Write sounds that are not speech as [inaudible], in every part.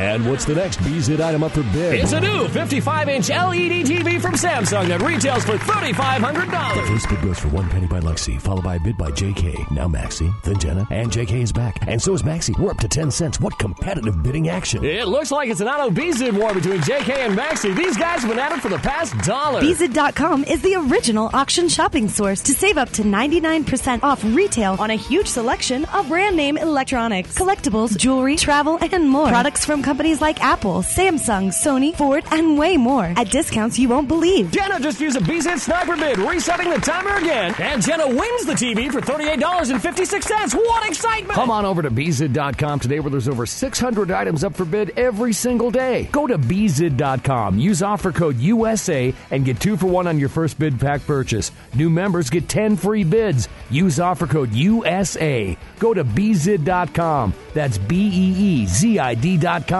And what's the next Beezid item up for bid? It's a new 55-inch LED TV from Samsung that retails for $3,500. The first bid goes for one penny by Lexi, followed by a bid by JK. Now Maxi, then Jenna, and JK is back. And so is Maxi. We're up to 10 cents. What competitive bidding action? It looks like it's an auto Beezid war between JK and Maxi. These guys have been at it for the past dollar. Beezid.com is the original auction shopping source to save up to 99% off retail on a huge selection of brand name electronics, collectibles, jewelry, travel, and more. Products from companies like Apple, Samsung, Sony, Ford, and way more at discounts you won't believe. Jenna just used a Beezid sniper bid, resetting the timer again, and Jenna wins the TV for $38.56. What excitement! Come on over to Beezid.com today where there's over 600 items up for bid every single day. Go to Beezid.com, use offer code USA, and get two for one on your first bid pack purchase. New members get 10 free bids. Use offer code USA. Go to Beezid.com. That's B E E Z I D.com.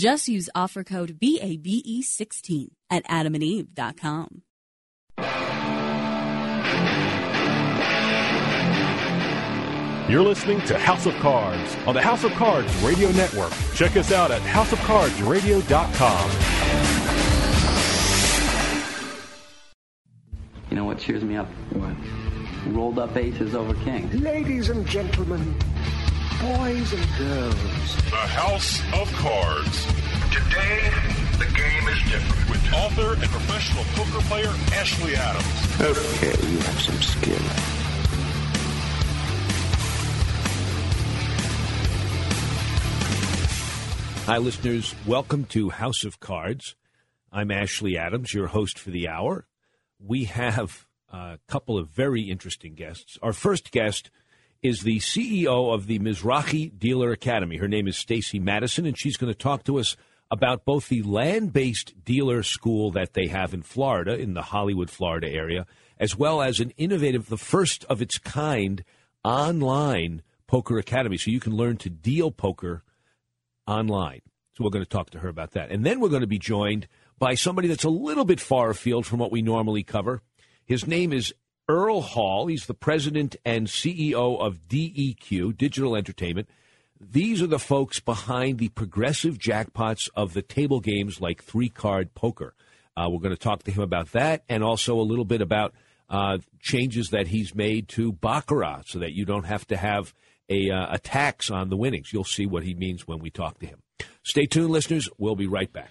Just use offer code BABE16 at adamandeve.com. You're listening to House of Cards on the House of Cards Radio Network. Check us out at houseofcardsradio.com. You know what cheers me up? What? Rolled up aces over kings. Ladies and gentlemen, boys and girls. The House of Cards. Today, the game is different. With author and professional poker player Ashley Adams. Okay, you have some skill. Hi, listeners. Welcome to House of Cards. I'm Ashley Adams, your host for the hour. We have a couple of very interesting guests. Our first guest is the CEO of the Mizrachi Dealer Academy. Her name is Stacy Matuson, and she's going to talk to us about both the land-based dealer school that they have in Florida, in the Hollywood, Florida area, as well as an innovative, the first of its kind, online poker academy. So you can learn to deal poker online. So we're going to talk to her about that. And then we're going to be joined by somebody that's a little bit far afield from what we normally cover. His name is Earle Hall. He's the president and CEO of DEQ, Digital Entertainment. These are the folks behind the progressive jackpots of the table games like three card poker. Uh, we're going to talk to him about that and also a little bit about uh, changes that he's made to Baccarat so that you don't have to have a, uh, a tax on the winnings. You'll see what he means when we talk to him. Stay tuned, listeners. We'll be right back.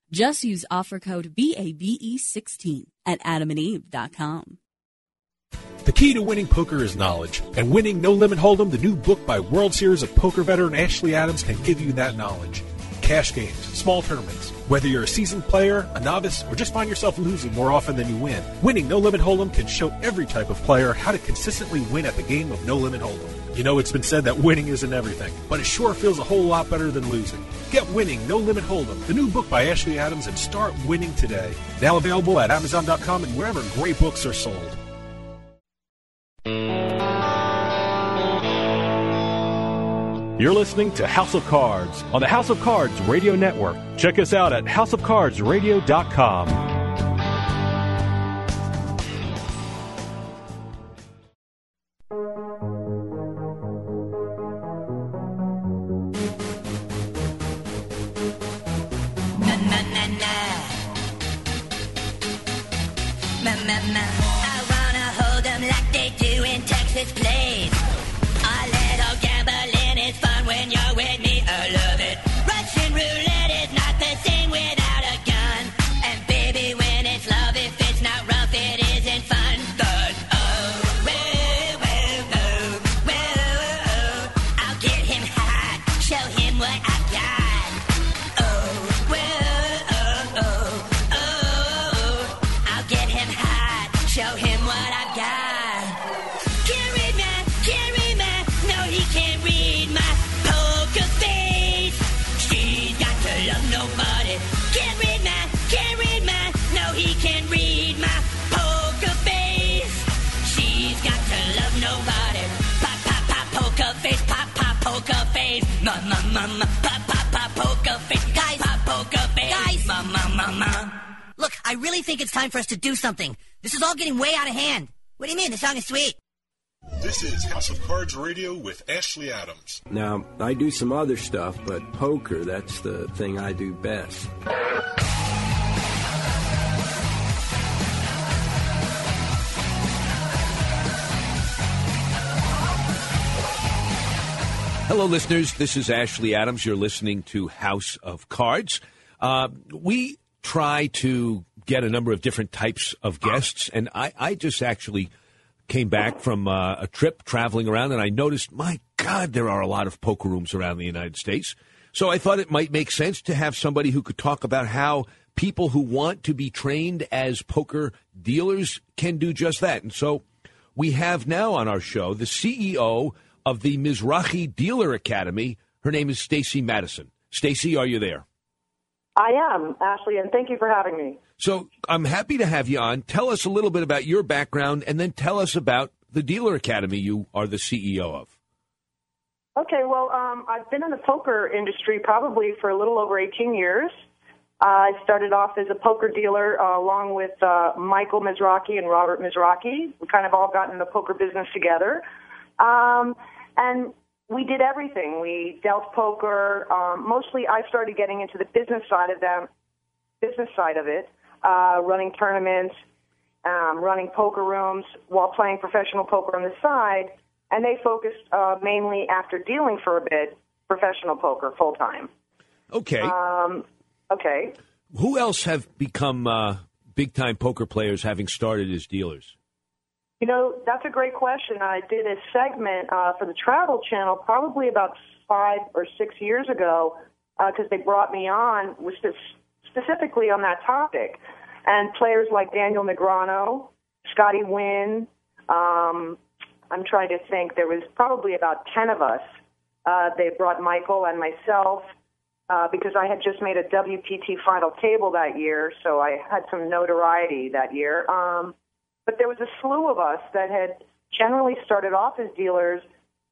Just use offer code BABE16 at adamandeve.com. The key to winning poker is knowledge, and winning No Limit Hold'em, the new book by World Series of Poker veteran Ashley Adams, can give you that knowledge. Cash games, small tournaments, whether you're a seasoned player, a novice, or just find yourself losing more often than you win, winning No Limit Hold'em can show every type of player how to consistently win at the game of No Limit Hold'em. You know, it's been said that winning isn't everything, but it sure feels a whole lot better than losing. Get Winning No Limit Hold'em, the new book by Ashley Adams, and start winning today. Now available at Amazon.com and wherever great books are sold. You're listening to House of Cards on the House of Cards Radio Network. Check us out at houseofcardsradio.com. do you mean? The song is sweet. This is House of Cards Radio with Ashley Adams. Now, I do some other stuff, but poker, that's the thing I do best. Hello, listeners. This is Ashley Adams. You're listening to House of Cards. Uh, we try to get a number of different types of guests, and I, I just actually came back from uh, a trip traveling around, and I noticed, my God, there are a lot of poker rooms around the United States. So I thought it might make sense to have somebody who could talk about how people who want to be trained as poker dealers can do just that. And so we have now on our show the CEO of the Mizrachi Dealer Academy. Her name is Stacy Matuson. Stacy, are you there? I am, Ashley, and thank you for having me. So I'm happy to have you on. Tell us a little bit about your background and then tell us about the Dealer Academy you are the CEO of. Okay, well, um, I've been in the poker industry probably for a little over 18 years. I started off as a poker dealer uh, along with uh, Michael Mizrachi and Robert Mizrachi. We kind of all got in the poker business together. Um, and we did everything. We dealt poker. Um, mostly, I started getting into the business side of them, business side of it, uh, running tournaments, um, running poker rooms while playing professional poker on the side. And they focused uh, mainly after dealing for a bit professional poker full time. Okay. Um, okay. Who else have become uh, big time poker players having started as dealers? You know, that's a great question. I did a segment uh, for the Travel Channel probably about five or six years ago because they brought me on was specifically on that topic. And players like Daniel Negreanu, Scotty Nguyen, um, I'm trying to think, there was probably about 10 of us. Uh, they brought Michael and myself uh, because I had just made a WPT final table that year, so I had some notoriety that year. Um, but there was a slew of us that had generally started off as dealers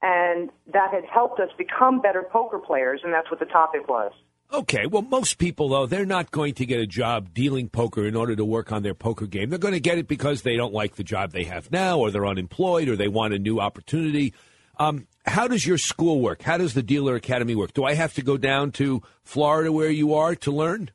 and that had helped us become better poker players, and that's what the topic was. Okay, well, most people, though, they're not going to get a job dealing poker in order to work on their poker game. They're going to get it because they don't like the job they have now, or they're unemployed, or they want a new opportunity. Um, how does your school work? How does the Dealer Academy work? Do I have to go down to Florida where you are to learn?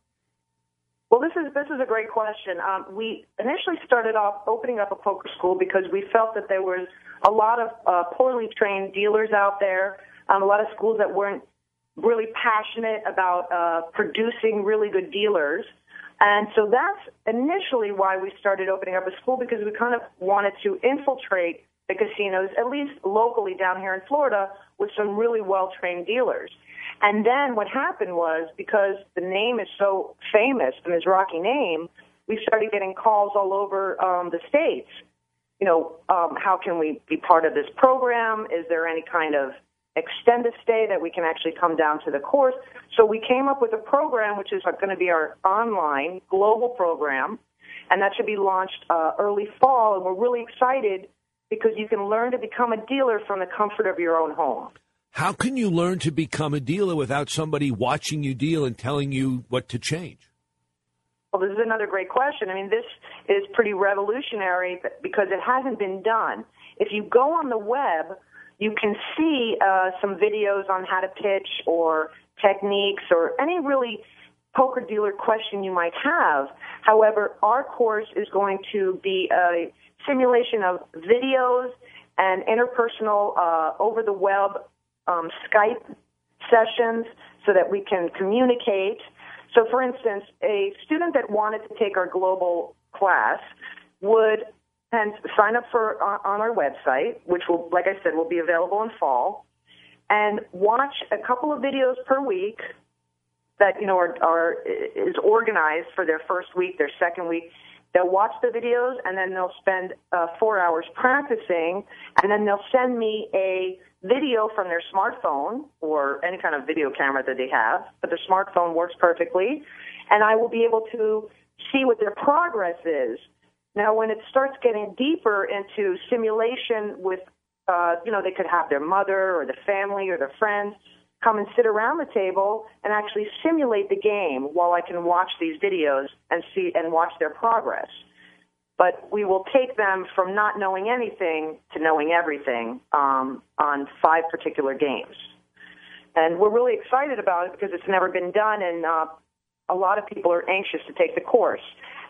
Well, this is this is a great question. Um, we initially started off opening up a poker school because we felt that there was a lot of uh, poorly trained dealers out there, um, a lot of schools that weren't really passionate about uh, producing really good dealers. And so that's initially why we started opening up a school because we kind of wanted to infiltrate the casinos, at least locally down here in Florida, with some really well trained dealers. And then what happened was because the name is so famous, and the rocky name, we started getting calls all over um, the states. You know, um, how can we be part of this program? Is there any kind of extended stay that we can actually come down to the course? So we came up with a program which is going to be our online global program, and that should be launched uh, early fall. And we're really excited because you can learn to become a dealer from the comfort of your own home. How can you learn to become a dealer without somebody watching you deal and telling you what to change? Well, this is another great question. I mean, this is pretty revolutionary because it hasn't been done. If you go on the web, you can see uh, some videos on how to pitch or techniques or any really poker dealer question you might have. However, our course is going to be a simulation of videos and interpersonal uh, over the web um, Skype sessions so that we can communicate so, for instance, a student that wanted to take our global class would and sign up for uh, on our website, which will, like I said, will be available in fall, and watch a couple of videos per week that you know are, are is organized for their first week, their second week. They'll watch the videos and then they'll spend uh, four hours practicing, and then they'll send me a video from their smartphone or any kind of video camera that they have, but their smartphone works perfectly, and I will be able to see what their progress is. Now, when it starts getting deeper into simulation with, uh, you know, they could have their mother or the family or their friends come and sit around the table and actually simulate the game while I can watch these videos and see and watch their progress but we will take them from not knowing anything to knowing everything um, on five particular games. And we're really excited about it because it's never been done, and uh, a lot of people are anxious to take the course.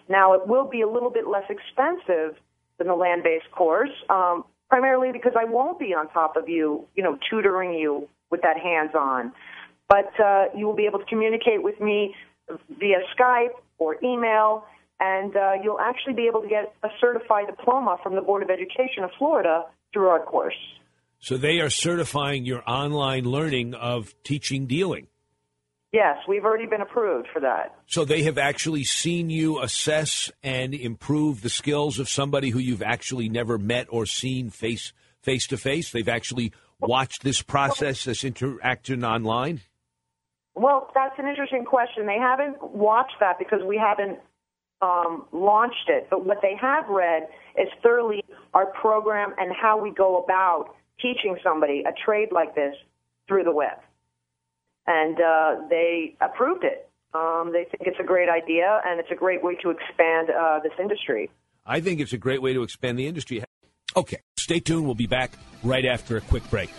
Now, it will be a little bit less expensive than the land-based course, um, primarily because I won't be on top of you, you know, tutoring you with that hands-on. But uh, you will be able to communicate with me via Skype or email and uh, you'll actually be able to get a certified diploma from the Board of Education of Florida through our course. So they are certifying your online learning of teaching dealing. Yes, we've already been approved for that. So they have actually seen you assess and improve the skills of somebody who you've actually never met or seen face face to face. They've actually watched this process, this interaction online. Well, that's an interesting question. They haven't watched that because we haven't um, launched it, but what they have read is thoroughly our program and how we go about teaching somebody a trade like this through the web. And uh, they approved it. Um, they think it's a great idea and it's a great way to expand uh, this industry. I think it's a great way to expand the industry. Okay, stay tuned. We'll be back right after a quick break.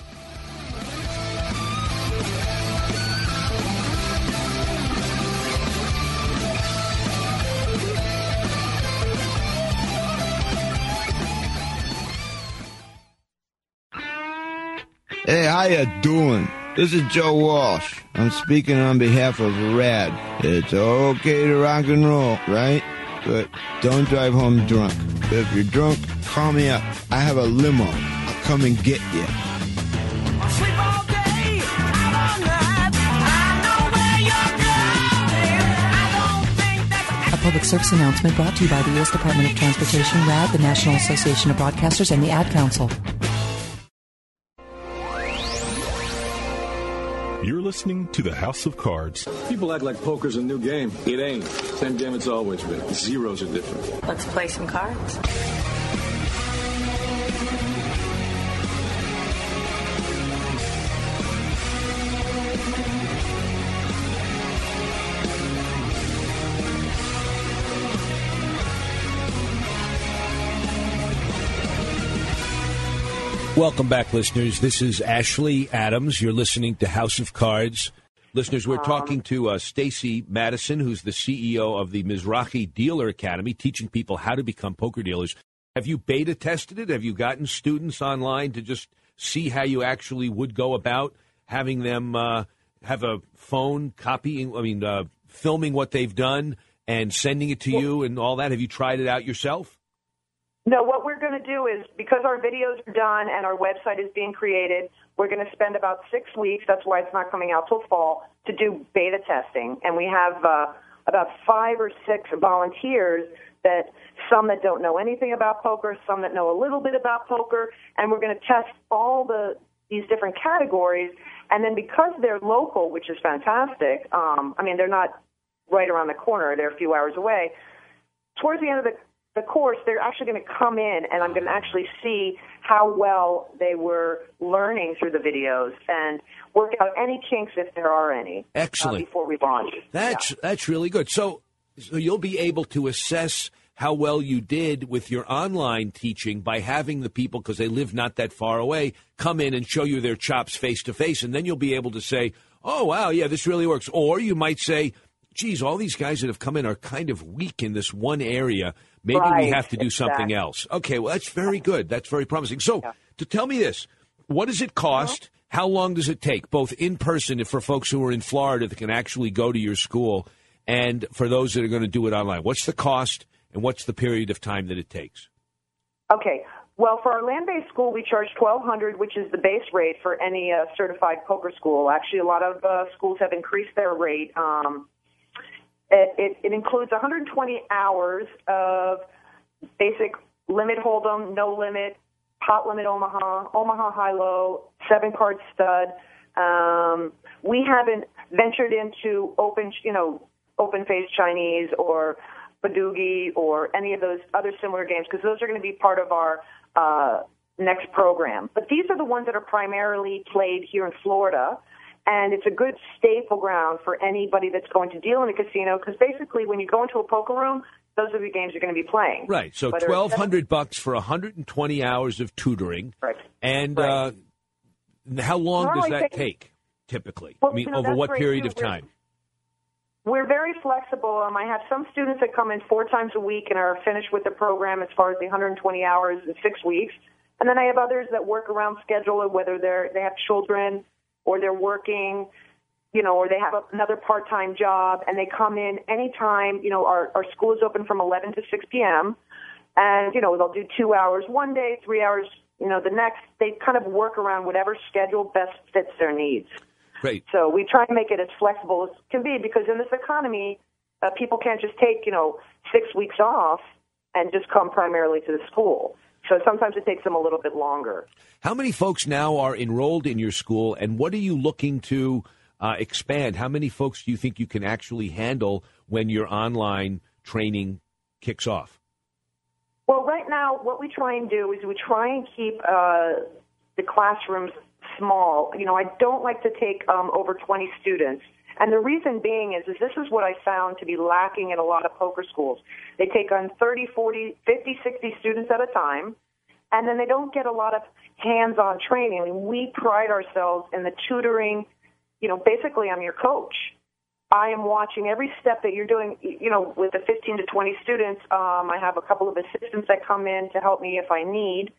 Hey, how you doing? This is Joe Walsh. I'm speaking on behalf of RAD. It's okay to rock and roll, right? But don't drive home drunk. If you're drunk, call me up. I have a limo. I'll come and get you. A public service announcement brought to you by the U.S. Department of Transportation, RAD, the National Association of Broadcasters, and the Ad Council. You're listening to the House of Cards. People act like poker's a new game. It ain't. Same game it's always been. Zeros are different. Let's play some cards. Welcome back, listeners. This is Ashley Adams. You're listening to House of Cards. Listeners, we're talking to uh, Stacy Matuson, who's the CEO of the Mizrachi Dealer Academy, teaching people how to become poker dealers. Have you beta tested it? Have you gotten students online to just see how you actually would go about having them uh, have a phone copying, I mean, uh, filming what they've done and sending it to you and all that? Have you tried it out yourself? No, what we're going to do is because our videos are done and our website is being created, we're going to spend about six weeks. That's why it's not coming out till fall to do beta testing, and we have uh, about five or six volunteers that some that don't know anything about poker, some that know a little bit about poker, and we're going to test all the these different categories. And then because they're local, which is fantastic, um, I mean they're not right around the corner; they're a few hours away. Towards the end of the the course, they're actually going to come in and I'm going to actually see how well they were learning through the videos and work out any kinks if there are any. Excellent. Uh, before we launch. That's Yeah. that's really good. So so you'll be able to assess how well you did with your online teaching by having the people because they live not that far away come in and show you their chops face to face and then you'll be able to say, "Oh wow, yeah, this really works." Or you might say, "Geez, all these guys that have come in are kind of weak in this one area. Maybe we have to do something else." Okay, well that's very good. That's very promising. So, to tell me this, what does it cost? How long does it take, both in person for folks who are in Florida that can actually go to your school, and for those that are going to do it online? What's the cost, and what's the period of time that it takes? Okay. Well, for our land-based school, we charge twelve hundred, which is the base rate for any uh, certified poker school. Actually, a lot of uh, schools have increased their rate. Um, it, it, it includes 120 hours of basic limit hold'em, no limit, pot limit Omaha, Omaha high low, seven card stud. Um, we haven't ventured into open, you know, open face Chinese or Badugi or any of those other similar games because those are going to be part of our uh, next program. But these are the ones that are primarily played here in Florida. And it's a good staple ground for anybody that's going to deal in a casino because basically, when you go into a poker room, those are the games you're going to be playing. Right. So Whether twelve hundred bucks for hundred and twenty hours of tutoring. Right. And uh, how long does that take- take? Typically, Well, I mean, you know, over what period too. of We're- time? We're very flexible. Um, I have some students that come in four times a week and are finished with the program as far as the 120 hours in six weeks. And then I have others that work around schedule, whether they're they have children or they're working, you know, or they have another part-time job, and they come in anytime. You know, our our school is open from 11 to 6 p.m. And you know, they'll do two hours one day, three hours, you know, the next. They kind of work around whatever schedule best fits their needs. Great. So we try and make it as flexible as can be because in this economy, uh, people can't just take, you know, six weeks off and just come primarily to the school. So sometimes it takes them a little bit longer. How many folks now are enrolled in your school, and what are you looking to uh, expand? How many folks do you think you can actually handle when your online training kicks off? Well, right now, what we try and do is we try and keep uh, the classrooms small. You know, I don't like to take um, over 20 students. And the reason being is, is this is what I found to be lacking in a lot of poker schools. They take on 30, 40, 50, 60 students at a time, and then they don't get a lot of hands-on training. I mean, we pride ourselves in the tutoring. You know, basically, I'm your coach. I am watching every step that you're doing. You know, with the 15 to 20 students, um, I have a couple of assistants that come in to help me if I need.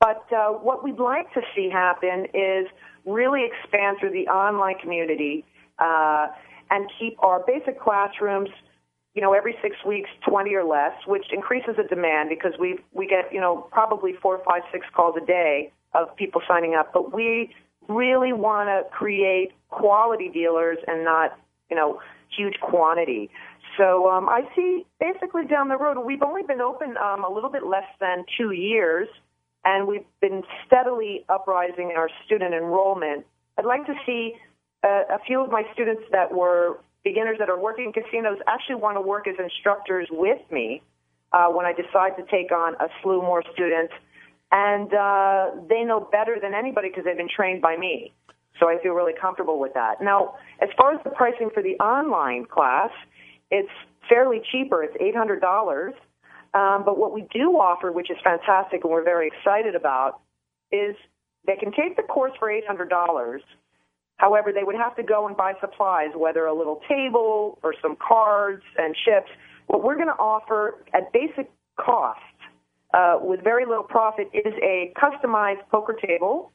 But uh, what we'd like to see happen is really expand through the online community uh, and keep our basic classrooms, you know, every six weeks, 20 or less, which increases the demand because we we get, you know, probably four, five, six calls a day of people signing up. But we really want to create quality dealers and not, you know, huge quantity. So um, I see basically down the road, we've only been open um, a little bit less than two years, and we've been steadily uprising our student enrollment. I'd like to see uh, a few of my students that were beginners that are working in casinos actually want to work as instructors with me uh, when I decide to take on a slew more students. And uh, they know better than anybody because they've been trained by me. So I feel really comfortable with that. Now, as far as the pricing for the online class, it's fairly cheaper. It's $800. Um, but what we do offer, which is fantastic and we're very excited about, is they can take the course for $800. However, they would have to go and buy supplies, whether a little table or some cards and chips. What we're going to offer at basic cost, uh, with very little profit, is a customized poker table,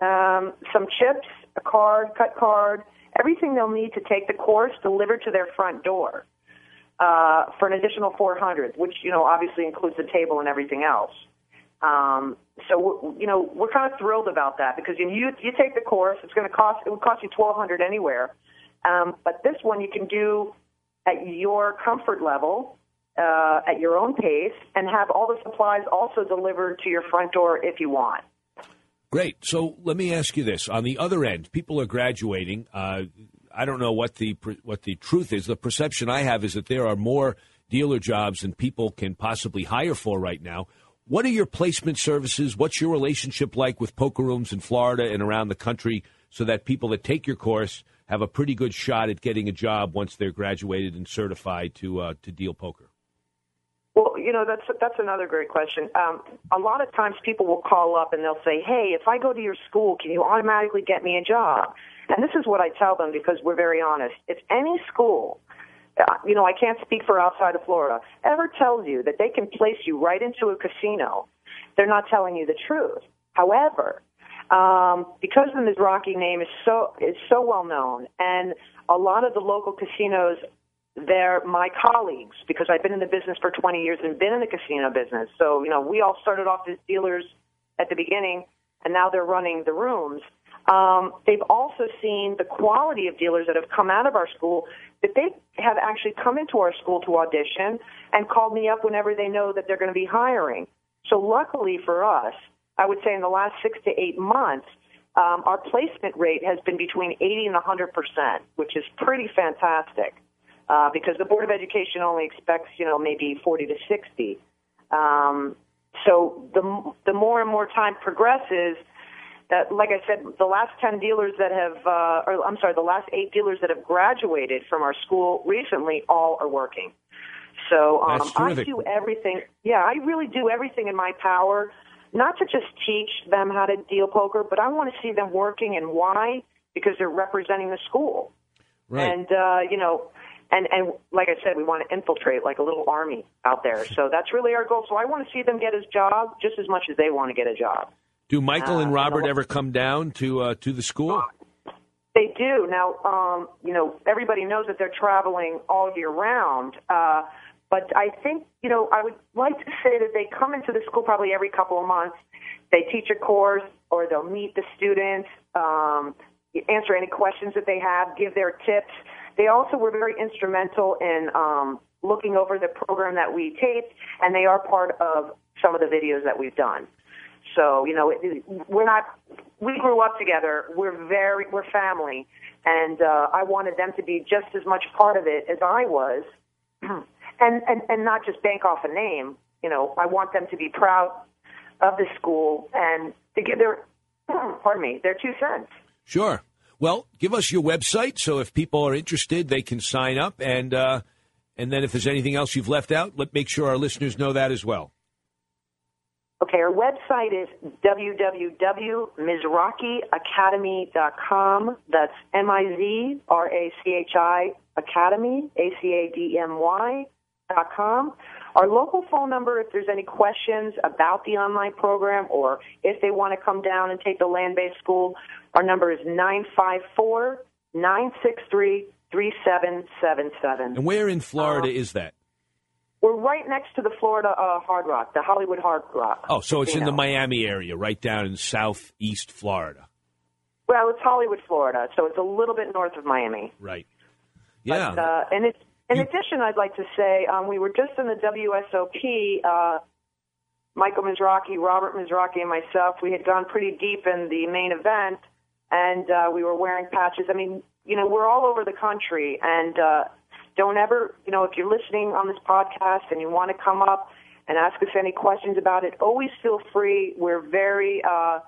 um, some chips, a card, cut card, everything they'll need to take the course delivered to their front door. uh, for an additional 400, which you know obviously includes the table and everything else. Um, so you know we're kind of thrilled about that because you you, you take the course, it's going to cost it would cost you 1,200 anywhere, um, but this one you can do at your comfort level. Uh, at your own pace, and have all the supplies also delivered to your front door if you want. Great. So let me ask you this: on the other end, people are graduating. Uh, I don't know what the what the truth is. The perception I have is that there are more dealer jobs than people can possibly hire for right now. What are your placement services? What's your relationship like with poker rooms in Florida and around the country, so that people that take your course have a pretty good shot at getting a job once they're graduated and certified to uh, to deal poker? Well, you know that's that's another great question. Um, a lot of times people will call up and they'll say, "Hey, if I go to your school, can you automatically get me a job?" And this is what I tell them because we're very honest. If any school, you know, I can't speak for outside of Florida, ever tells you that they can place you right into a casino, they're not telling you the truth. However, um, because the Mizrachi name is so is so well known, and a lot of the local casinos they're my colleagues because I've been in the business for 20 years and been in the casino business. So, you know, we all started off as dealers at the beginning and now they're running the rooms. Um, they've also seen the quality of dealers that have come out of our school that they have actually come into our school to audition and called me up whenever they know that they're going to be hiring. So luckily for us, I would say in the last six to eight months, um, our placement rate has been between 80 and 100 percent, which is pretty fantastic uh, because the Board of Education only expects, you know, maybe 40 to 60. Um, so the the more and more time progresses, that like I said, the last 10 dealers that have, uh, or I'm sorry, the last eight dealers that have graduated from our school recently, all are working. So um, I do everything. Yeah, I really do everything in my power, not to just teach them how to deal poker, but I want to see them working and why because they're representing the school. Right. And uh, you know, and and like I said, we want to infiltrate like a little army out there. So that's really our goal. So I want to see them get a job just as much as they want to get a job. Do Michael and Uh, Robert ever come down to uh, to the school? They do now. Um, you know, everybody knows that they're traveling all year round. Uh, but I think you know, I would like to say that they come into the school probably every couple of months. They teach a course, or they'll meet the students, um, answer any questions that they have, give their tips. They also were very instrumental in um, looking over the program that we taped, and they are part of some of the videos that we've done. So you know, we're not. We grew up together. We're very. We're family, and uh, I wanted them to be just as much part of it as I was, [clears throat] and and and not just bank off a name. You know, I want them to be proud of the school and to give their, [clears throat] pardon me, their two cents. Sure. Well, give us your website so if people are interested, they can sign up, and uh, and then if there's anything else you've left out, let make sure our listeners know that as well. Okay, our website is www.mizrachiacademy.com. That's M-I-Z-R-A-C-H-I Academy, A-C-A-D-M-Y dot com. Our local phone number, if there's any questions about the online program or if they want to come down and take the land-based school, our number is 954 963 3777. And where in Florida uh-huh. is that? We're right next to the Florida uh, Hard Rock, the Hollywood Hard Rock. Oh, so it's in the Miami area, right down in southeast Florida. Well, it's Hollywood, Florida, so it's a little bit north of Miami. Right. Yeah. But, uh, and it's, in addition, I'd like to say um, we were just in the WSOP. Uh, Michael Mizrachi, Robert Mizrachi, and myself. We had gone pretty deep in the main event, and uh, we were wearing patches. I mean, you know, we're all over the country, and uh, don't ever, you know, if you're listening on this podcast and you want to come up and ask us any questions about it, always feel free. We're very uh,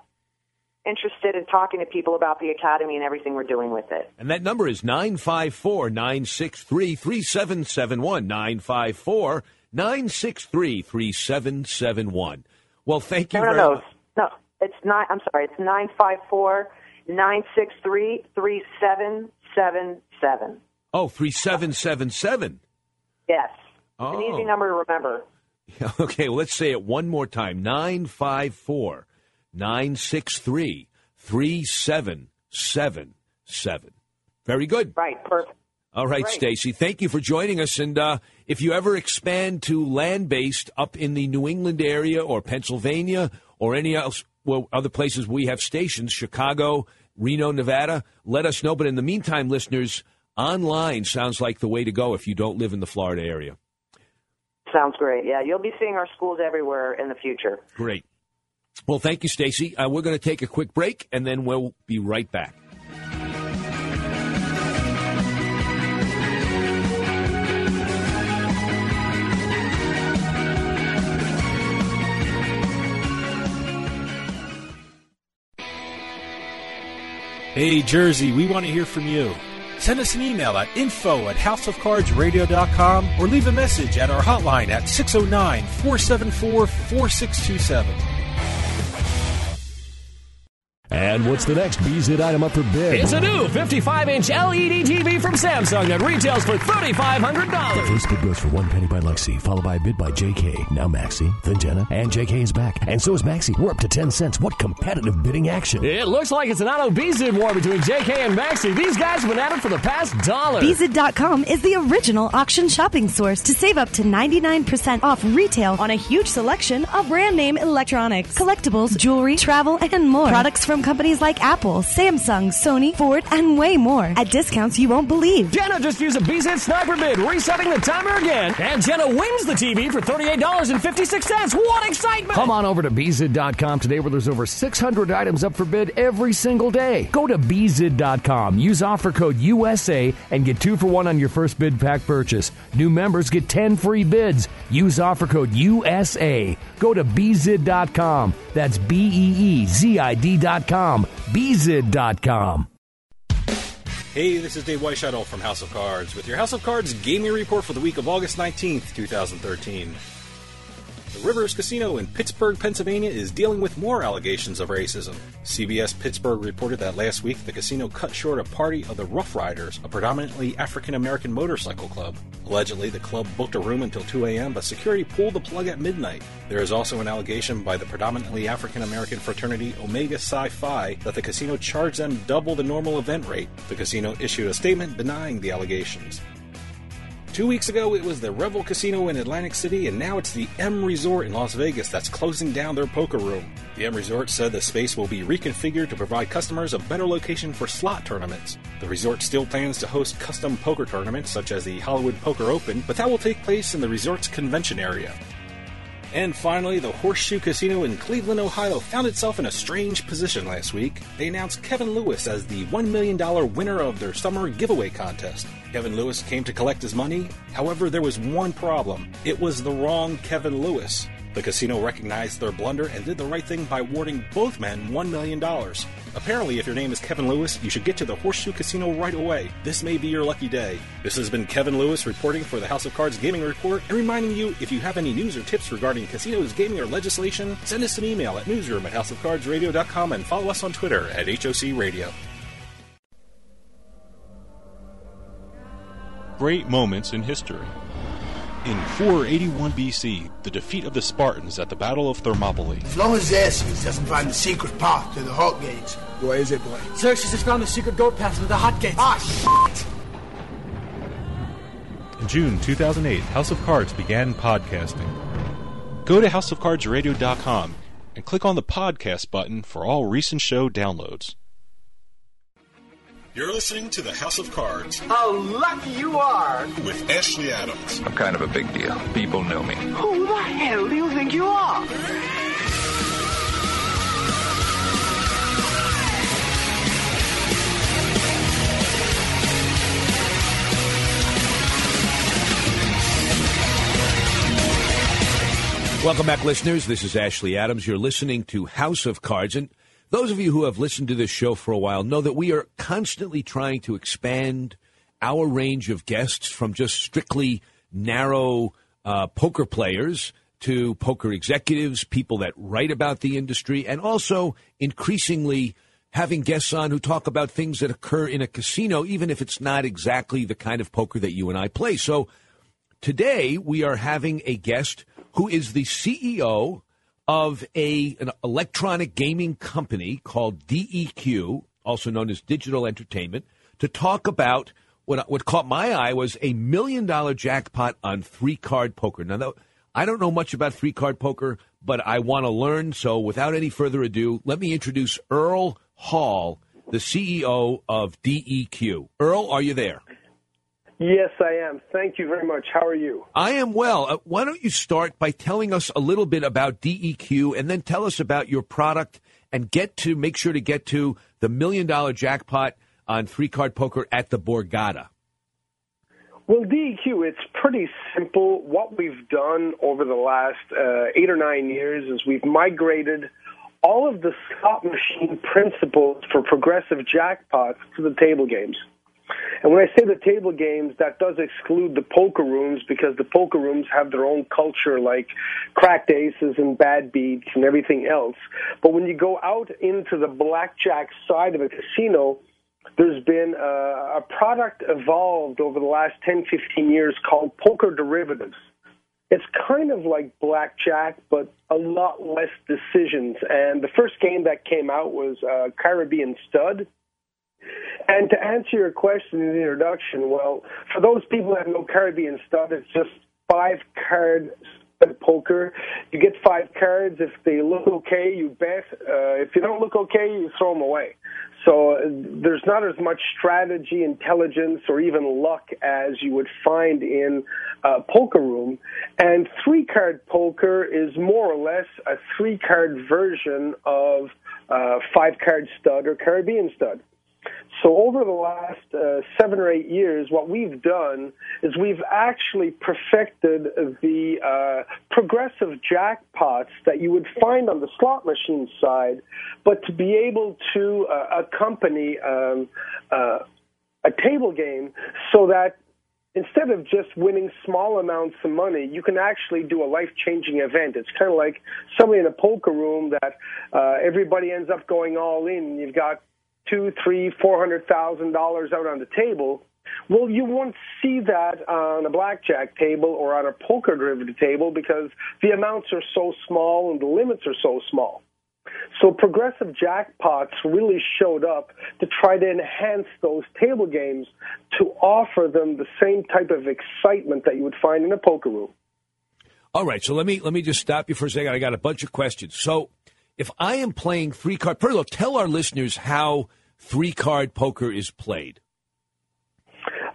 interested in talking to people about the Academy and everything we're doing with it. And that number is 954 963 3771. 954 963 3771. Well, thank you no, no, very no. much. No, it's nine. I'm sorry, it's 954 963 3777. Oh, 3777. Yes, Oh. an easy number to remember. [laughs] Okay, well, let's say it one more time 954 963 3777. Very good. Right, perfect. All right, Stacy. Thank you for joining us. And uh, If you ever expand to land based up in the New England area or Pennsylvania or any else, well, other places we have stations, Chicago, Reno, Nevada, let us know. But in the meantime, listeners, online sounds like the way to go if you don't live in the Florida area. Sounds great. Yeah, you'll be seeing our schools everywhere in the future. Great. Well, thank you, Stacy. Uh, we're going to take a quick break, and then we'll be right back. Hey, Jersey, we want to hear from you. Send us an email at info at houseofcardsradio.com or leave a message at our hotline at 609 474 4627. And what's the next Beezid item up for bid? It's a new 55 inch LED TV from Samsung that retails for $3,500. The first bid goes for one penny by Lexi, followed by a bid by JK. Now Maxi, then Jenna, and JK is back. And so is Maxi. We're up to 10 cents. What competitive bidding action? It looks like it's an auto Beezid war between JK and Maxi. These guys have been at it for the past dollar. Beezid.com is the original auction shopping source to save up to 99% off retail on a huge selection of brand name electronics, collectibles, jewelry, travel, and more. Products from companies like Apple, Samsung, Sony, Ford, and way more at discounts you won't believe. Jenna just used a Beezid sniper bid, resetting the timer again. And Jenna wins the TV for $38.56. What excitement! Come on over to Beezid.com today where there's over 600 items up for bid every single day. Go to Beezid.com, use offer code USA, and get two for one on your first bid pack purchase. New members get 10 free bids. Use offer code USA. Go to Beezid.com. That's B E E Z I D.com. Beezid.com. Hey, this is Dave Weishuttle from House of Cards with your House of Cards gaming report for the week of August 19th, 2013. Rivers Casino in Pittsburgh, Pennsylvania is dealing with more allegations of racism. CBS Pittsburgh reported that last week the casino cut short a party of the Rough Riders, a predominantly African American motorcycle club. Allegedly, the club booked a room until 2 a.m., but security pulled the plug at midnight. There is also an allegation by the predominantly African American fraternity Omega Psi Phi that the casino charged them double the normal event rate. The casino issued a statement denying the allegations. Two weeks ago, it was the Revel Casino in Atlantic City, and now it's the M Resort in Las Vegas that's closing down their poker room. The M Resort said the space will be reconfigured to provide customers a better location for slot tournaments. The resort still plans to host custom poker tournaments such as the Hollywood Poker Open, but that will take place in the resort's convention area. And finally, the Horseshoe Casino in Cleveland, Ohio found itself in a strange position last week. They announced Kevin Lewis as the $1 million winner of their summer giveaway contest. Kevin Lewis came to collect his money. However, there was one problem it was the wrong Kevin Lewis. The casino recognized their blunder and did the right thing by awarding both men $1 million. Apparently, if your name is Kevin Lewis, you should get to the Horseshoe Casino right away. This may be your lucky day. This has been Kevin Lewis reporting for the House of Cards Gaming Report and reminding you if you have any news or tips regarding casinos, gaming, or legislation, send us an email at newsroom at houseofcardsradio.com and follow us on Twitter at HOC Radio. Great moments in history. In 481 BC, the defeat of the Spartans at the Battle of Thermopylae. As long as Xerxes doesn't find the secret path to the Hot Gates. Where is it, boy? Xerxes has found the secret goat path to the Hot Gates. Ah, shit! In June 2008, House of Cards began podcasting. Go to houseofcardsradio.com and click on the podcast button for all recent show downloads. You're listening to the House of Cards How lucky you are! with Ashley Adams. I'm kind of a big deal. People know me. Who the hell do you think you are? Welcome back, listeners. This is Ashley Adams. You're listening to House of Cards. And those of you who have listened to this show for a while know that we are constantly trying to expand our range of guests from just strictly narrow uh, poker players to poker executives, people that write about the industry, and also increasingly having guests on who talk about things that occur in a casino, even if it's not exactly the kind of poker that you and I play. So today we are having a guest who is the CEO of a an electronic gaming company called DEQ, also known as Digital Entertainment, to talk about what what caught my eye was a million dollar jackpot on three card poker. Now, I don't know much about three card poker, but I want to learn. So, without any further ado, let me introduce Earle Hall, the CEO of DEQ. Earle, are you there? Yes, I am. Thank you very much. How are you? I am well. Uh, why don't you start by telling us a little bit about DEQ and then tell us about your product and get to make sure to get to the million dollar jackpot on three card poker at the Borgata. Well, DEQ, it's pretty simple. What we've done over the last uh, eight or nine years is we've migrated all of the slot machine principles for progressive jackpots to the table games. And when I say the table games, that does exclude the poker rooms because the poker rooms have their own culture, like cracked aces and bad beats and everything else. But when you go out into the blackjack side of a casino, there's been a, a product evolved over the last 10, 15 years called poker derivatives. It's kind of like blackjack, but a lot less decisions. And the first game that came out was uh, Caribbean Stud and to answer your question in the introduction, well, for those people that know Caribbean stud, it's just five card poker. You get five cards. If they look okay, you bet. Uh, if you don't look okay, you throw them away. So uh, there's not as much strategy, intelligence, or even luck as you would find in a poker room. And three card poker is more or less a three card version of uh, five card stud or Caribbean stud. So over the last uh, seven or eight years, what we've done is we've actually perfected the uh, progressive jackpots that you would find on the slot machine side, but to be able to uh, accompany um, uh, a table game so that instead of just winning small amounts of money, you can actually do a life changing event. It's kind of like somebody in a poker room that uh, everybody ends up going all in. You've got two, three, four hundred thousand dollars out on the table. Well, you won't see that on a blackjack table or on a poker derivative table because the amounts are so small and the limits are so small. So progressive jackpots really showed up to try to enhance those table games to offer them the same type of excitement that you would find in a poker room. All right, so let me let me just stop you for a second. I got a bunch of questions. So if I am playing three card, first of all, tell our listeners how three card poker is played.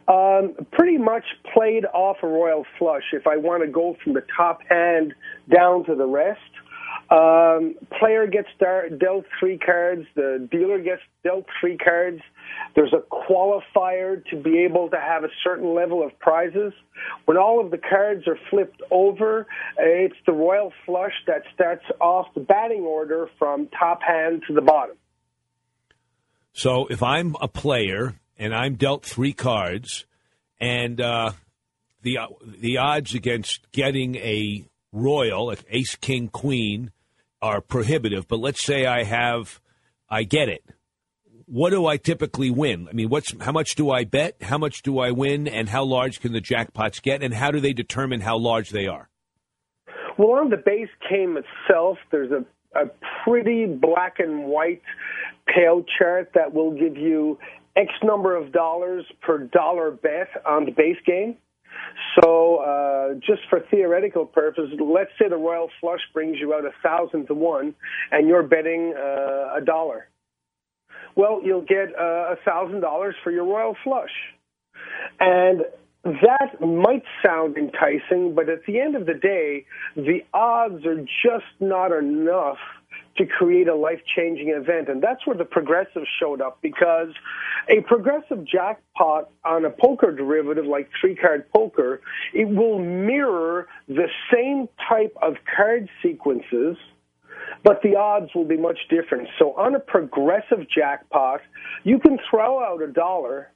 Um, pretty much played off a royal flush. If I want to go from the top hand down to the rest, um, player gets dealt three cards. The dealer gets dealt three cards. There's a qualifier to be able to have a certain level of prizes. When all of the cards are flipped over, it's the royal flush that starts off the batting order from top hand to the bottom. So if I'm a player and I'm dealt three cards, and uh, the the odds against getting a royal, ace, king, queen, are prohibitive. But let's say I have, I get it what do I typically win? I mean, what's how much do I bet? How much do I win? And how large can the jackpots get? And how do they determine how large they are? Well, on the base game itself, there's a, a pretty black and white payout chart that will give you X number of dollars per dollar bet on the base game. So, uh, just for theoretical purposes, let's say the Royal Flush brings you out a thousand to one, and you're betting uh, a dollar well, you'll get uh, a thousand dollars for your royal flush. And that might sound enticing, but at the end of the day, the odds are just not enough to create a life changing event. And that's where the progressive showed up because a progressive jackpot on a poker derivative like three card poker, it will mirror the same type of card sequences but the odds will be much different. So on a progressive jackpot, you can throw out a dollar,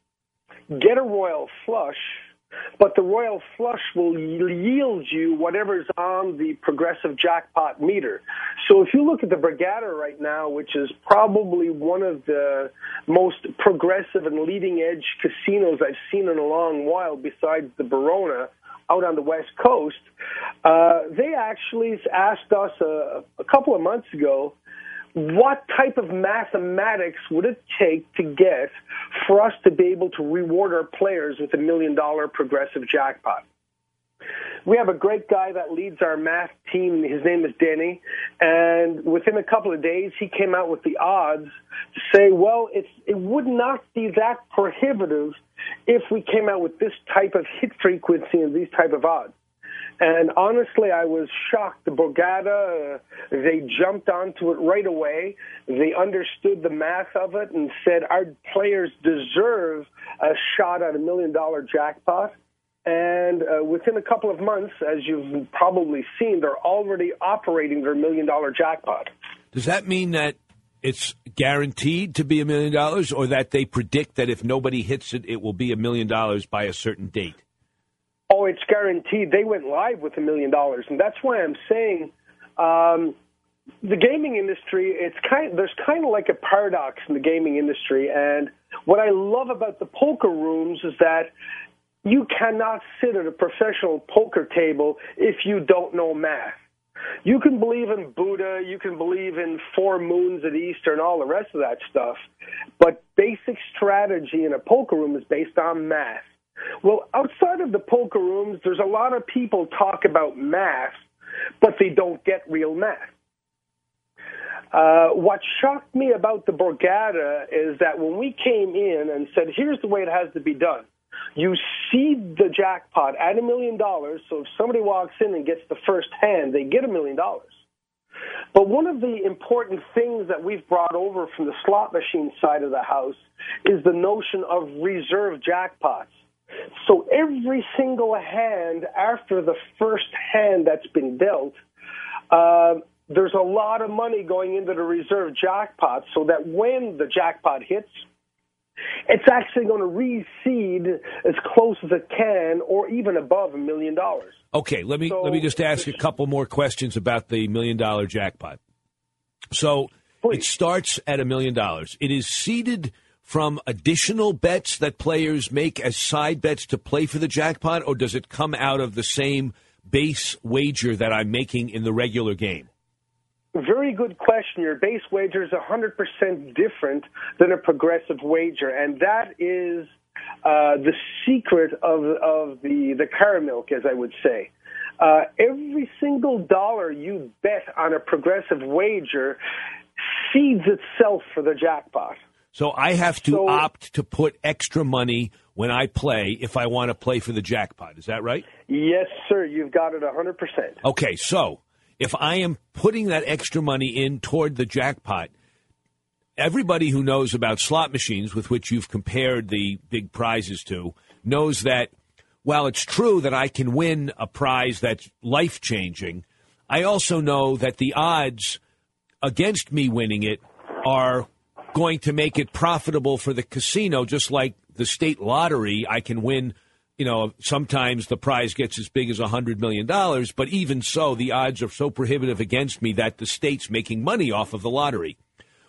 get a royal flush, but the royal flush will yield you whatever's on the progressive jackpot meter. So if you look at the Borgata right now, which is probably one of the most progressive and leading edge casinos I've seen in a long while, besides the Barona, out on the West Coast, uh, they actually asked us a, a couple of months ago what type of mathematics would it take to get for us to be able to reward our players with a million dollar progressive jackpot? We have a great guy that leads our math team. His name is Denny. And within a couple of days, he came out with the odds to say, well, it would not be that prohibitive if we came out with this type of hit frequency and these type of odds. And honestly, I was shocked. The Borgata, uh, they jumped onto it right away. They understood the math of it and said our players deserve a shot at a million dollar jackpot. And uh, within a couple of months, as you've probably seen, they're already operating their million dollar jackpot. Does that mean that it's guaranteed to be a million dollars, or that they predict that if nobody hits it, it will be a million dollars by a certain date? Oh, it's guaranteed. They went live with a million dollars, and that's why I'm saying um, the gaming industry. It's kind. There's kind of like a paradox in the gaming industry, and what I love about the poker rooms is that you cannot sit at a professional poker table if you don't know math. You can believe in Buddha, you can believe in four moons at Easter and all the rest of that stuff, but basic strategy in a poker room is based on math. Well, outside of the poker rooms, there's a lot of people talk about math, but they don't get real math. Uh, what shocked me about the Borgata is that when we came in and said, here's the way it has to be done, you seed the jackpot at a million dollars, so if somebody walks in and gets the first hand, they get a million dollars. But one of the important things that we've brought over from the slot machine side of the house is the notion of reserve jackpots. So every single hand after the first hand that's been dealt, uh, there's a lot of money going into the reserve jackpot so that when the jackpot hits, it's actually going to reseed as close as it can or even above a million dollars. Okay, let me So- let me just ask a couple more questions about the million dollar jackpot. So it starts at a million dollars. It is seeded from additional bets that players make as side bets to play for the jackpot, or does it come out of the same base wager that I'm making in the regular game? Very good question. Your base wager is 100% different than a progressive wager, and that is uh, the secret of, of the, the caramel, as I would say. Uh, every single dollar you bet on a progressive wager seeds itself for the jackpot. So I have to opt to put extra money when I play if I want to play for the jackpot. Is that right? Yes, sir. You've got it 100%. Okay, so if I am putting that extra money in toward the jackpot, everybody who knows about slot machines with which you've compared the big prizes to knows that while it's true that I can win a prize that's life changing, I also know that the odds against me winning it are going to make it profitable for the casino, just like the state lottery. I can win, you know, sometimes the prize gets as big as a $100 million, but even so, the odds are so prohibitive against me that the state's making money off of the lottery.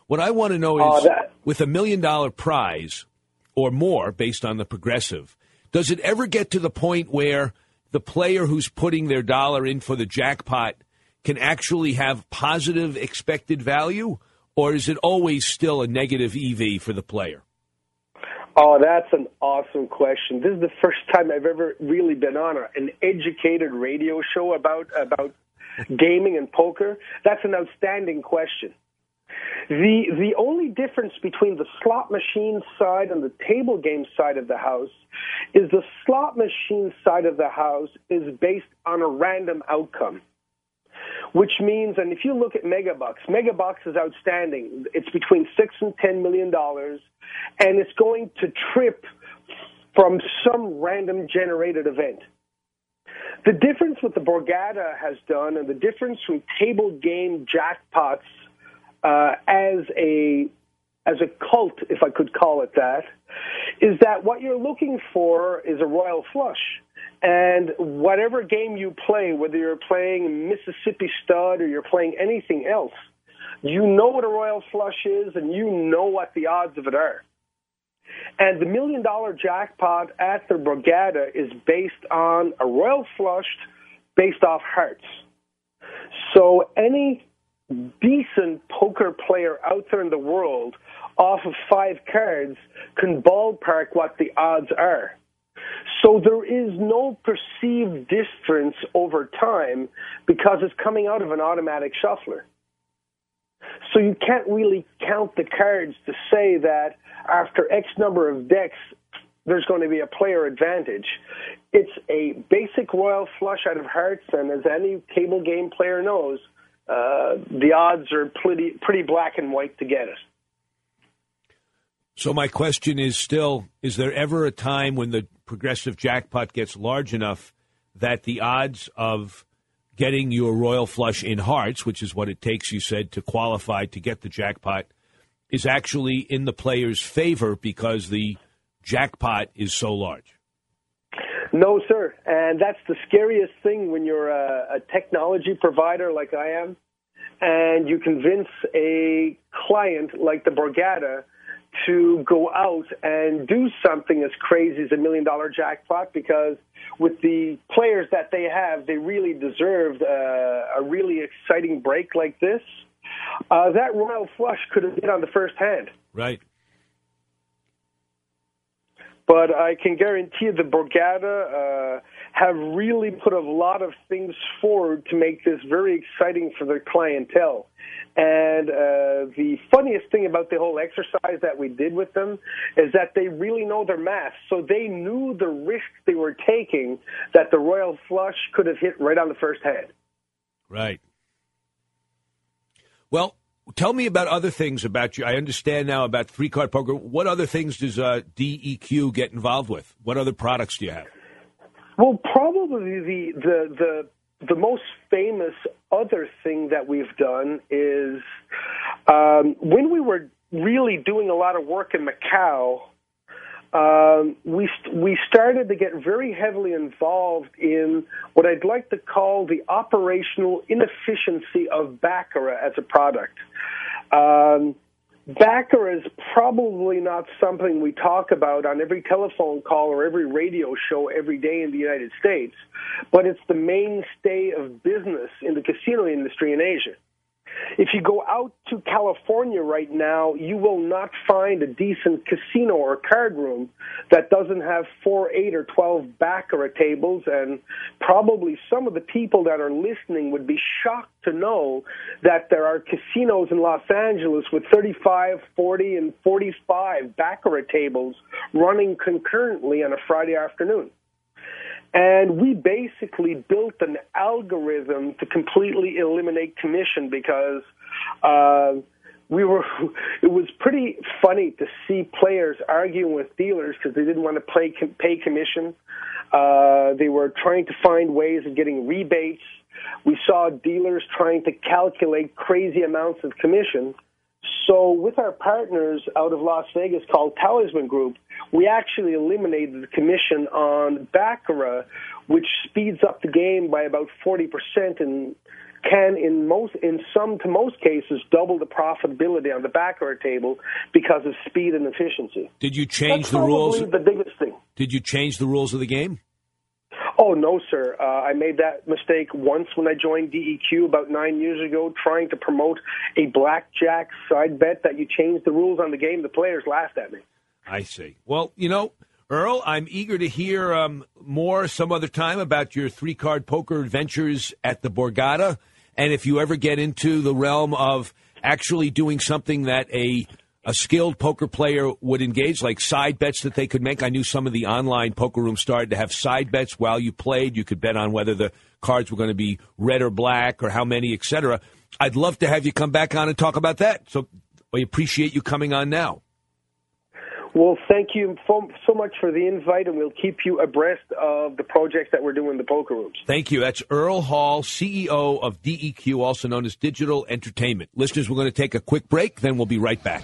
What I want to know Oh, is that- with a million dollar prize or more based on the progressive, does it ever get to the point where the player who's putting their dollar in for the jackpot can actually have positive expected value? Or is it always still a negative EV for the player? Oh, that's an awesome question. This is the first time I've ever really been on an educated radio show about about gaming and poker. That's an outstanding question. The the only difference between the slot machine side and the table game side of the house is the slot machine side of the house is based on a random outcome. Which means, and if you look at Megabucks, Megabucks is outstanding. It's between six and ten million dollars, and it's going to trip from some random generated event. The difference what the Borgata has done, and the difference from table game jackpots uh, as a as a cult, if I could call it that, is that what you're looking for is a royal flush. And whatever game you play, whether you're playing Mississippi Stud or you're playing anything else, you know what a royal flush is and you know what the odds of it are. And the million dollar jackpot at the Borgata is based on a royal flush based off hearts. So any decent poker player out there in the world off of five cards can ballpark what the odds are. So there is no perceived difference over time because it's coming out of an automatic shuffler. So you can't really count the cards to say that after X number of decks, there's going to be a player advantage. It's a basic royal flush out of hearts, and as any table game player knows, uh, the odds are pretty pretty black and white to get it. So my question is still: Is there ever a time when the progressive jackpot gets large enough that the odds of getting your royal flush in hearts, which is what it takes, you said, to qualify to get the jackpot, is actually in the player's favor because the jackpot is so large? No, sir. And that's the scariest thing when you're a, a technology provider like I am, and you convince a client like the Borgata to go out and do something as crazy as a million dollar jackpot because with the players that they have, they really deserved uh, a really exciting break like this. Uh, that royal flush could have been on the first hand. Right. But I can guarantee the Borgata uh, have really put a lot of things forward to make this very exciting for their clientele. And uh, the funniest thing about the whole exercise that we did with them is that they really know their math. So they knew the risk they were taking that the royal flush could have hit right on the first hand. Right. Well, tell me about other things about you. I understand now about three card poker. What other things does uh, DEQ get involved with? What other products do you have? Well, probably the the the the most famous other thing that we've done is um, when we were really doing a lot of work in Macau. Um, we we started to get very heavily involved in what I'd like to call the operational inefficiency of baccarat as a product. Um, Baccarat is probably not something we talk about on every telephone call or every radio show every day in the United States, but it's the mainstay of business in the casino industry in Asia. If you go out to California right now, you will not find a decent casino or card room that doesn't have four, eight, or 12 baccarat tables. And probably some of the people that are listening would be shocked to know that there are casinos in Los Angeles with 35, 40, and 45 baccarat tables running concurrently on a Friday afternoon. And we basically built an algorithm to completely eliminate commission because uh, we were. [laughs] It was pretty funny to see players arguing with dealers because they didn't want to pay pay commission. Uh, they were trying to find ways of getting rebates. We saw dealers trying to calculate crazy amounts of commission. So, with our partners out of Las Vegas called Talisman Group, we actually eliminated the commission on Baccarat, which speeds up the game by about 40% and can in most in some to most cases double the profitability on the Baccarat table because of speed and efficiency. Did you change That's the rules? The biggest thing. Did you change the rules of the game? Oh no, sir. Uh, I made that mistake once when I joined DEQ about nine years ago, trying to promote a blackjack side bet that you changed the rules on the game. The players laughed at me. I see. Well, you know, Earle, I'm eager to hear um, more some other time about your three card poker adventures at the Borgata. And if you ever get into the realm of actually doing something that a a skilled poker player would engage, like side bets that they could make. I knew some of the online poker rooms started to have side bets while you played. You could bet on whether the cards were going to be red or black or how many, etc. I'd love to have you come back on and talk about that. So we appreciate you coming on now. Well, thank you so much for the invite, and we'll keep you abreast of the projects that we're doing in the poker rooms. Thank you. That's Earle Hall, CEO of DEQ, also known as Digital Entertainment. Listeners, we're going to take a quick break, then we'll be right back.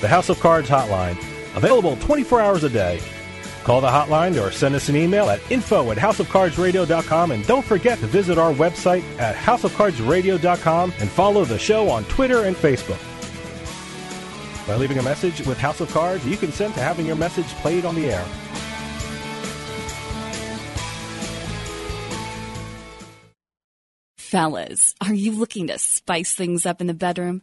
The House of Cards hotline. Available 24 hours a day. Call the hotline or send us an email at info at houseofcardsradio.com and don't forget to visit our website at houseofcardsradio.com and follow the show on Twitter and Facebook. By leaving a message with House of Cards, you consent to having your message played on the air. Fellas, are you looking to spice things up in the bedroom?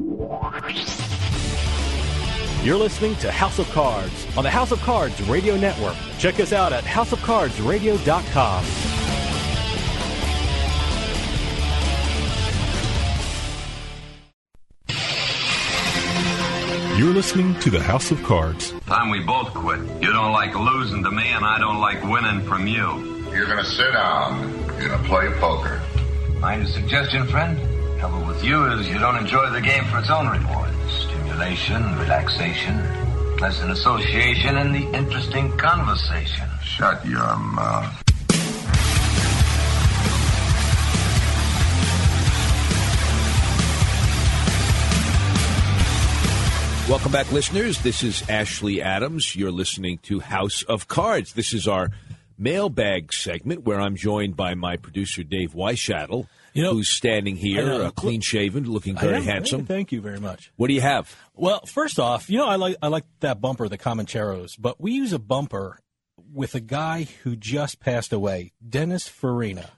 You're listening to House of Cards on the House of Cards Radio Network. Check us out at houseofcardsradio.com. You're listening to the House of Cards. Time we both quit. You don't like losing to me, and I don't like winning from you. You're gonna sit down. You're gonna play poker. Mind a suggestion, friend? Trouble with you is you don't enjoy the game for its own rewards. Stimulation, relaxation, pleasant association, and the interesting conversation. Shut your mouth. Welcome back, listeners. This is Ashley Adams. You're listening to House of Cards. This is our mailbag segment where I'm joined by my producer, Dave Weishattle, You know- who's standing here, uh, clean shaven, looking very am. handsome. Thank you very much. What do you have? Well, first off, you know I like I like that bumper, the Comancheros, but we use a bumper with a guy who just passed away, Dennis Farina.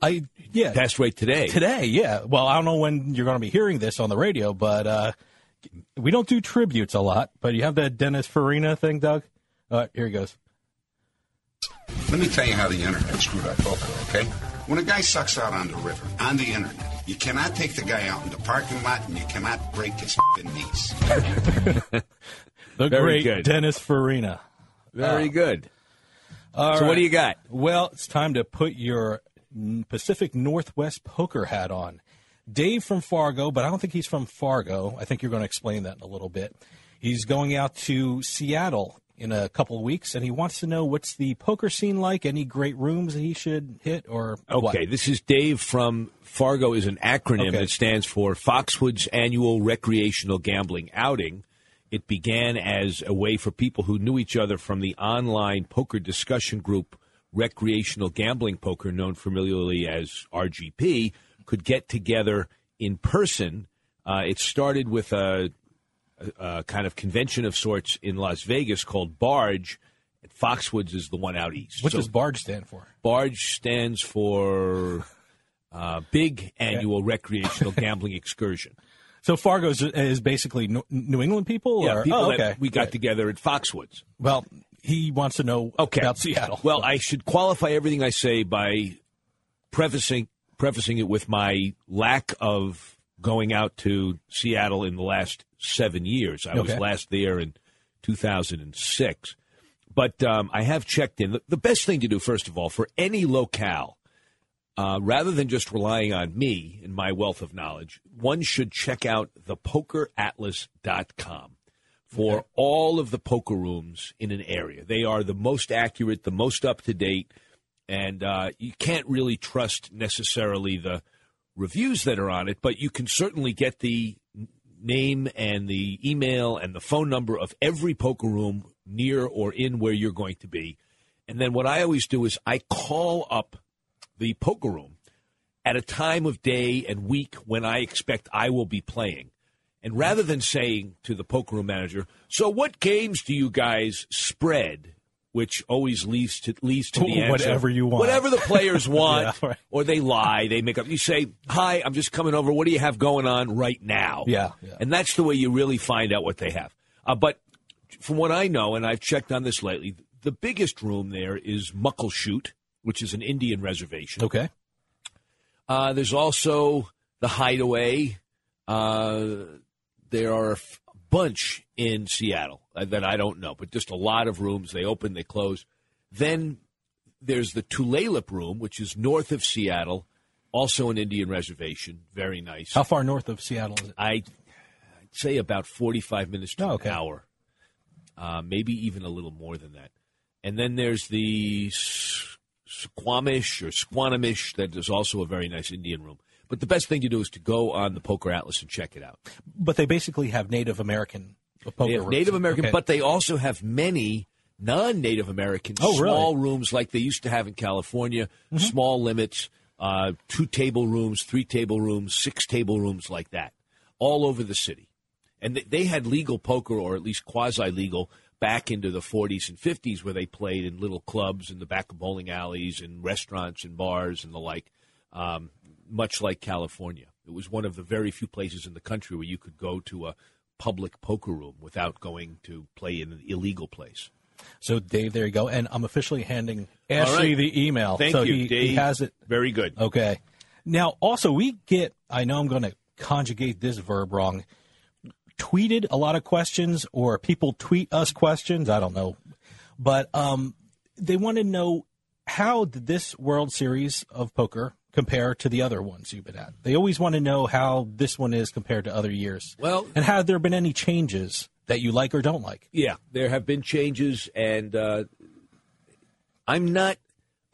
I yeah, Passed away today. Today, yeah. Well, I don't know when you're going to be hearing this on the radio, but uh, we don't do tributes a lot. But you have that Dennis Farina thing, Doug. Uh, here he goes. Let me tell you how the internet screwed our poker, okay? When a guy sucks out on the river, on the internet, you cannot take the guy out in the parking lot and you cannot break his f***ing knees. [laughs] The Very great good. Dennis Farina. Very Uh, good. All So what do you got? Well, it's time to put your Pacific Northwest poker hat on. Dave from Fargo, but I don't think he's from Fargo. I think you're going to explain that in a little bit. He's going out to Seattle in a couple of weeks, and he wants to know what's the poker scene like. Any great rooms that he should hit, or what? Okay, this is Dave from Fargo is an acronym Okay. that stands for Foxwoods Annual Recreational Gambling Outing. It began as a way for people who knew each other from the online poker discussion group Recreational Gambling Poker, known familiarly as RGP, could get together in person. Uh, it started with a, kind of convention of sorts in Las Vegas called Barge. Foxwoods is the one out east. What So- does Barge stand for? Barge stands for uh, Big Annual Recreational [laughs] Gambling Excursion. So Fargo is, is basically New- England people. Yeah, or? people oh, that okay. we got Right. together at Foxwoods. Well, he wants to know Okay. about Seattle. Well, I should qualify everything I say by prefacing prefacing it with my lack of going out to Seattle in the last seven years. I was last there in 2006. But um, I have checked in. The, best thing to do, first of all, for any locale, uh, rather than just relying on me and my wealth of knowledge, one should check out thepokeratlas.com for all of the poker rooms in an area. They are the most accurate, the most up to date. and uh, you can't really trust necessarily the reviews that are on it, but you can certainly get the name and the email and the phone number of every poker room near or in where you're going to be. And then what I always do is I call up the poker room at a time of day and week when I expect I will be playing. And rather than saying to the poker room manager, "So what games do you guys spread?" Which always leads to leads to the [laughs] answer Whatever you want. whatever the players [laughs] want, Yeah, right. or they lie, they make up. You say, "Hi, I'm just coming over. What do you have going on right now?" Yeah, and that's the way you really find out what they have. Uh, but from what I know, and I've checked on this lately, the biggest room there is Muckleshoot, which is an Indian reservation. Okay. Uh, there's also the Hideaway. Uh, there are bunch in Seattle uh, that I don't know, but just a lot of rooms. They open, they close. Then there's the Tulalip room, which is north of Seattle, also an Indian reservation. Very nice. How far north of Seattle is it? I, I'd say about 45 minutes to an hour, uh, maybe even a little more than that. And then there's the Squamish or Squanamish, that is also a very nice Indian room. But the best thing to do is to go on the Poker Atlas and check it out. But they basically have Native American poker They have rooms. Native American, Okay. but they also have many non-Native American Oh, really? small rooms like they used to have in California. Mm-hmm. Small limits, uh, two table rooms, three table rooms, six table rooms like that, all over the city. And they, they had legal poker, or at least quasi-legal, back into the 40s and 50s, where they played in little clubs in the back of bowling alleys and restaurants and bars and the like. Um, much like California, it was one of the very few places in the country where you could go to a public poker room without going to play in an illegal place. So, Dave, there you go. And I'm officially handing Ashley right. the email. Thank so you, he, Dave. he has it. Very good. Okay. Now, also, we get, I know I'm going to conjugate this verb wrong, tweeted a lot of questions, or people tweet us questions. I don't know. But um, they want to know how did this World Series of Poker compare to the other ones you've been at? They always want to know how this one is compared to other years. Well, and have there been any changes that you like or don't like? Yeah, there have been changes, and uh, I'm not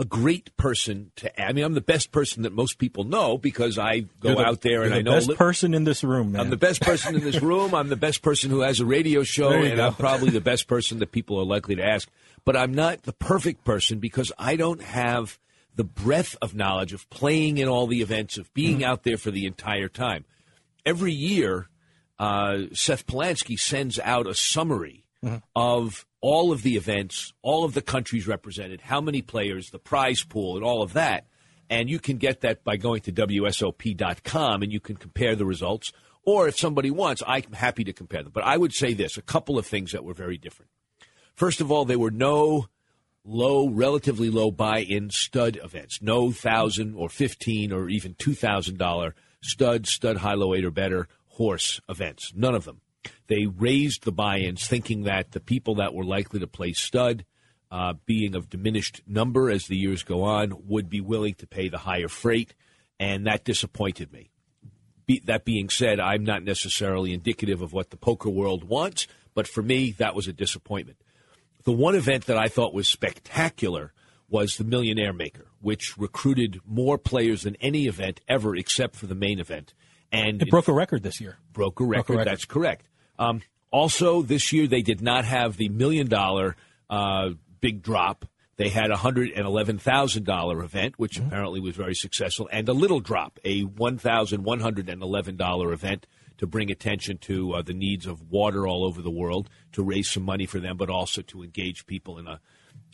a great person to. I mean, I'm the best person that most people know because I go the- out there and you're I the know. best li- person in this room, man. I'm the best person in this room. I'm the best person who has a radio show, and go. I'm probably the [laughs] best person that people are likely to ask. But I'm not the perfect person because I don't have the breadth of knowledge of playing in all the events, of being Mm-hmm. out there for the entire time. Every year, uh, Seth Palansky sends out a summary Mm-hmm. of all of the events, all of the countries represented, how many players, the prize pool, and all of that. And you can get that by going to WSOP.com and you can compare the results. Or if somebody wants, I'm happy to compare them. But I would say this a couple of things that were very different. First of all, there were no low, relatively low buy in stud events, no thousand or fifteen or even two thousand dollar stud, stud high low eight or better horse events. None of them. They raised the buy ins thinking that the people that were likely to play stud, uh, being of diminished number as the years go on, would be willing to pay the higher freight, and that disappointed me. Be, that being said, I'm not necessarily indicative of what the poker world wants, but for me, that was a disappointment. The one event that I thought was spectacular was the Millionaire Maker, which recruited more players than any event ever except for the main event. And It broke a record this year. broke a record. Broke a record. That's correct. Um, also, this year they did not have the million dollar uh, big drop. They had a hundred and eleven thousand dollar event, which Mm-hmm. apparently was very successful, and a little drop, a one thousand one hundred and eleven dollar event to bring attention to uh, the needs of water all over the world, to raise some money for them, but also to engage people in a,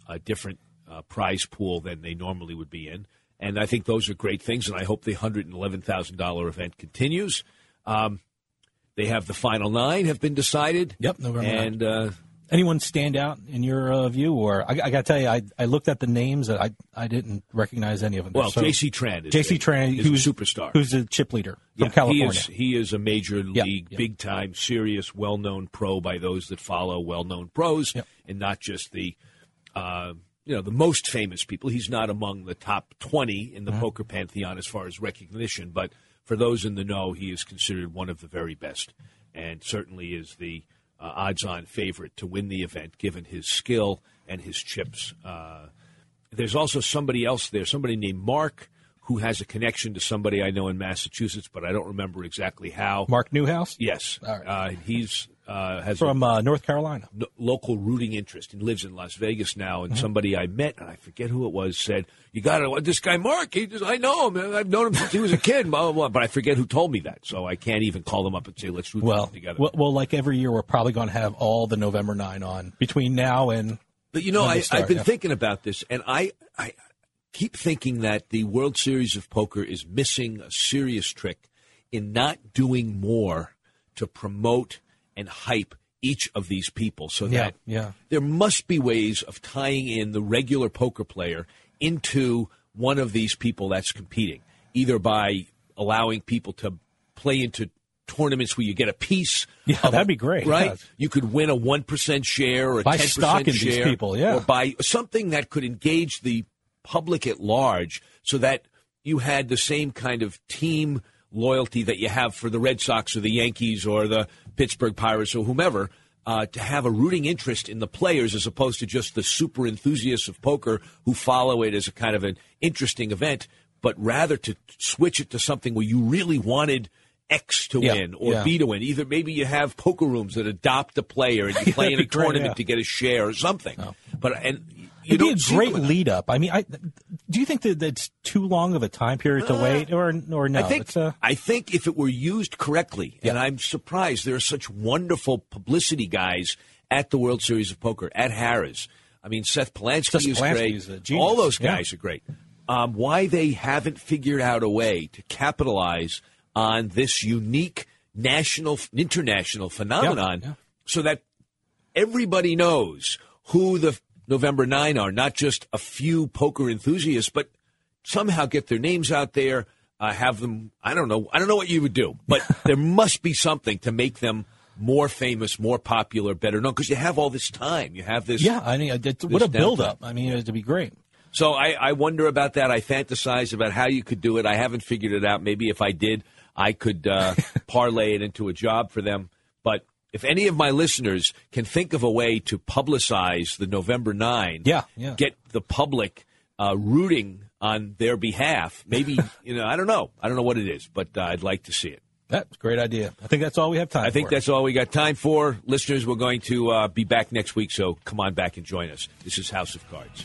a different uh, prize pool than they normally would be in. And I think those are great things, and I hope the hundred and eleven thousand dollar event continues. Um, they have the final nine have been decided. Yep, November and uh, Anyone stand out in your uh, view? Or I, I got to tell you, I, I looked at the names and I I didn't recognize any of them. well, So- J.C. Tran J.C. Tran, is a superstar, who's a chip leader from Yeah, California. He is, he is a major Yeah, league, yeah. big time, serious, well known pro by those that follow well known pros, and not just the uh, you know the most famous people. He's not among the top twenty in the Mm-hmm. poker pantheon as far as recognition, but for those in the know, he is considered one of the very best, and certainly is the uh, odds-on favorite to win the event, given his skill and his chips. Uh, there's also somebody else there, somebody named Mark, who has a connection to somebody I know in Massachusetts, but I don't remember exactly how. Mark Newhouse? Yes. Uh, he's uh, has From a uh, North Carolina. n- local rooting interest and lives in Las Vegas now. And somebody I met, and I forget who it was, said, "You got to this guy Mark. He just, I know him. I've known him since he was a [laughs] kid." Blah blah blah. But I forget who told me that, so I can't even call them up and say, "Let's root Well, together." well, well, like every year, we're probably going to have all the November 9 on between now and. But you know, I, I've been yeah. thinking about this, and I, I keep thinking that the World Series of Poker is missing a serious trick in not doing more to promote and hype each of these people so Yeah, that yeah. there must be ways of tying in the regular poker player into one of these people that's competing, either by allowing people to play into tournaments where you get a piece. Yeah, of- that'd be great, right? You could win a one percent share or a Buy ten stock percent in these people, yeah. or buy something that could engage the public at large, so that you had the same kind of team loyalty that you have for the Red Sox or the Yankees or the Pittsburgh Pirates or whomever. Uh, to have a rooting interest in the players as opposed to just the super enthusiasts of poker who follow it as a kind of an interesting event, but rather to switch it to something where you really wanted X to Yeah, win or yeah. B to win. Either maybe you have poker rooms that adopt a player and you [laughs] play in a tournament yeah. to get a share or something. But and you It'd be a great lead up. I mean, I do you think that that's too long of a time period to Uh, wait, or or no? I think It's, uh, I think if it were used correctly, and I'm surprised there are such wonderful publicity guys at the World Series of Poker at Harrah's. I mean, Seth Palansky Seth is Palansky great. is a. All those Yeah. guys are great. Um, why they haven't figured out a way to capitalize on this unique national, international phenomenon, yeah. so that everybody knows who the November Nine are, not just a few poker enthusiasts, but somehow get their names out there, uh, have them. I don't know. I don't know what you would do, but [laughs] there must be something to make them more famous, more popular, better known. Because you have all this time, you have this. yeah, I mean, it, what a this build up. I mean, it'd be great. So I, I wonder about that. I fantasize about how you could do it. I haven't figured it out. Maybe if I did, I could uh, [laughs] parlay it into a job for them. If any of my listeners can think of a way to publicize the November 9, Yeah, yeah. get the public uh, rooting on their behalf, maybe, [laughs] you know, I don't know. I don't know what it is, but uh, I'd like to see it. That's a great idea. I think that's all we have time. For. I think for. that's all we got time for. Listeners, we're going to uh, be back next week, so come on back and join us. This is House of Cards.